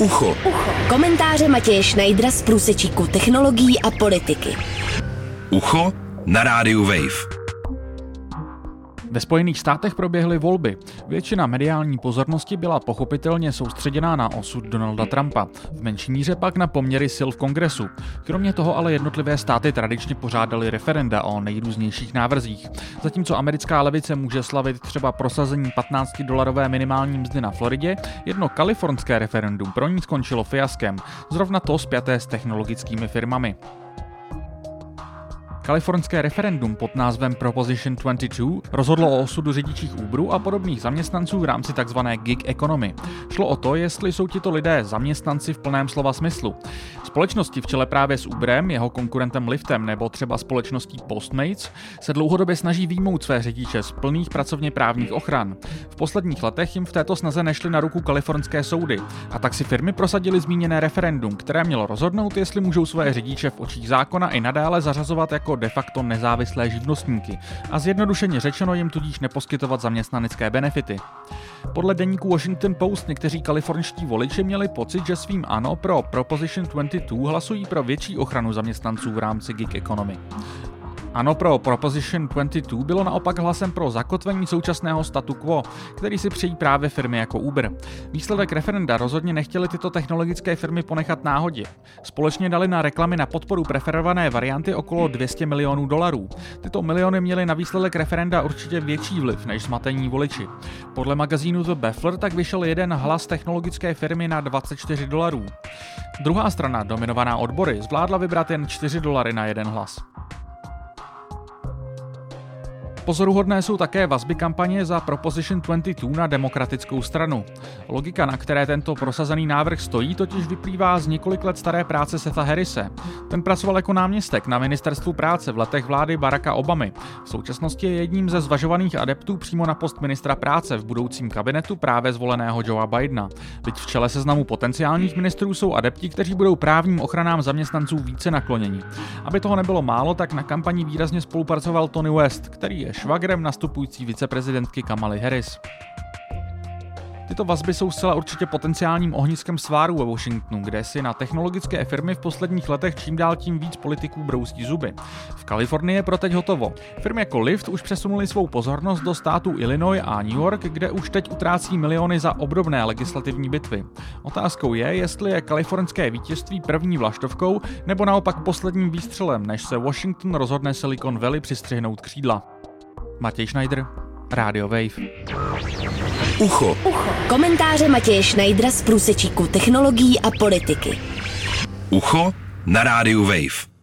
Ucho. Ucho. Komentáře Matěje Schneidera z průsečíku technologií a politiky. Ucho na rádiu Wave. Ve Spojených státech proběhly volby. Většina mediální pozornosti byla pochopitelně soustředěná na osud Donalda Trumpa, v menší míře pak na poměry sil v kongresu. Kromě toho ale jednotlivé státy tradičně pořádaly referenda o nejrůznějších návrzích. Zatímco americká levice může slavit třeba prosazení 15-dolarové minimální mzdy na Floridě, jedno kalifornské referendum pro ní skončilo fiaskem, zrovna to spjaté s technologickými firmami. Kalifornské referendum pod názvem Proposition 22 rozhodlo o osudu řidičích Uberu a podobných zaměstnanců v rámci tzv. gig economy. Šlo o to, jestli jsou tito lidé zaměstnanci v plném slova smyslu. Společnosti v čele právě s Uberem, jeho konkurentem Lyftem nebo třeba společností Postmates se dlouhodobě snaží výjmout své řidiče z plných pracovně právních ochran. V posledních letech jim v této snaze nešly na ruku kalifornské soudy a tak si firmy prosadili zmíněné referendum, které mělo rozhodnout, jestli můžou své řidiče v očích zákona i nadále zařazovat jako de facto nezávislé živnostníky a zjednodušeně řečeno jim tudíž neposkytovat zaměstnanecké benefity. Podle deníku Washington Post někteří kalifornští voliči měli pocit, že svým ano pro Proposition 22 hlasují pro větší ochranu zaměstnanců v rámci gig economy. Ano pro Proposition 22 bylo naopak hlasem pro zakotvení současného statu quo, který si přejí právě firmy jako Uber. Výsledek referenda rozhodně nechtěli tyto technologické firmy ponechat náhodě. Společně dali na reklamy na podporu preferované varianty okolo 200 milionů dolarů. Tyto miliony měly na výsledek referenda určitě větší vliv než zmatení voliči. Podle magazínu The Baffler tak vyšel jeden hlas technologické firmy na 24 dolarů. Druhá strana, dominovaná odbory, zvládla vybrat jen 4 dolary na jeden hlas. Pozoruhodné jsou také vazby kampaně za Proposition 22 na demokratickou stranu. Logika, na které tento prosazený návrh stojí, totiž vyplývá z několik let staré práce Setha Harrise. Ten pracoval jako náměstek na ministerstvu práce v letech vlády Baracka Obamy. V současnosti je jedním ze zvažovaných adeptů přímo na post ministra práce v budoucím kabinetu právě zvoleného Joea Bidena. Byť v čele seznamu potenciálních ministrů jsou adepti, kteří budou právním ochranám zaměstnanců více nakloněni. Aby toho nebylo málo, tak na kampani výrazně spolupracoval Tony West, který je švagrem nastupující viceprezidentky Kamaly Harris. Tyto vazby jsou zcela určitě potenciálním ohniskem sváru ve Washingtonu, kde si na technologické firmy v posledních letech čím dál tím víc politiků brousí zuby. V Kalifornii je pro teď hotovo. Firmy jako Lyft už přesunuli svou pozornost do států Illinois a New York, kde už teď utrácí miliony za obdobné legislativní bitvy. Otázkou je, jestli je kalifornské vítězství první vlaštovkou nebo naopak posledním výstřelem, než se Washington rozhodne Silicon Valley přistřihnout křídla. Matěj Schneider, Radio Wave. Ucho. Ucho. Komentáře Matěje Schneidera z průsečíku technologií a politiky. Ucho na rádiu Wave.